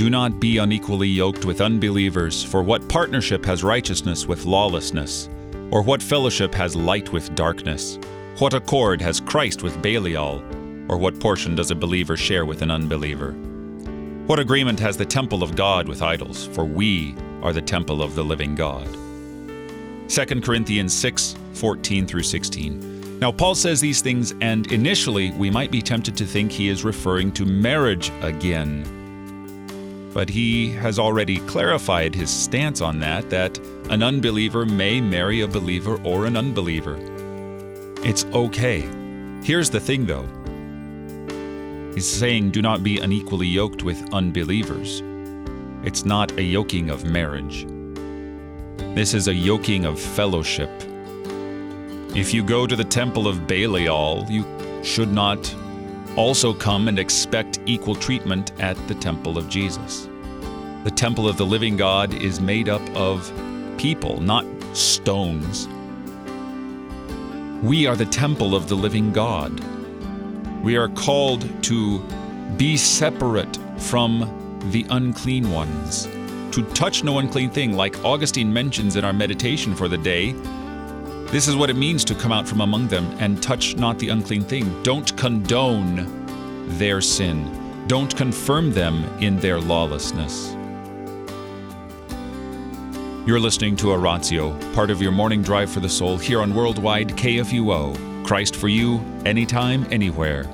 Do not be unequally yoked with unbelievers, for what partnership has righteousness with lawlessness? Or what fellowship has light with darkness? What accord has Christ with Belial? Or what portion does a believer share with an unbeliever? What agreement has the temple of God with idols? For we are the temple of the living God. 2 Corinthians 6 14 through 16. Now, Paul says these things, and initially we might be tempted to think he is referring to marriage again. But he has already clarified his stance on that, that an unbeliever may marry a believer or an unbeliever. It's okay. Here's the thing, though. He's saying, do not be unequally yoked with unbelievers. It's not a yoking of marriage. This is a yoking of fellowship. If you go to the temple of Belial, you should not also come and expect equal treatment at the temple of Jesus. The temple of the living God is made up of people, not stones. We are the temple of the living God. We are called to be separate from the unclean ones, to touch no unclean thing, like Augustine mentions in our meditation for the day. This is what it means to come out from among them and touch not the unclean thing. Don't condone their sin, don't confirm them in their lawlessness. You're listening to Oratio, part of your morning drive for the soul here on Worldwide KFUO. Christ for you, anytime, anywhere.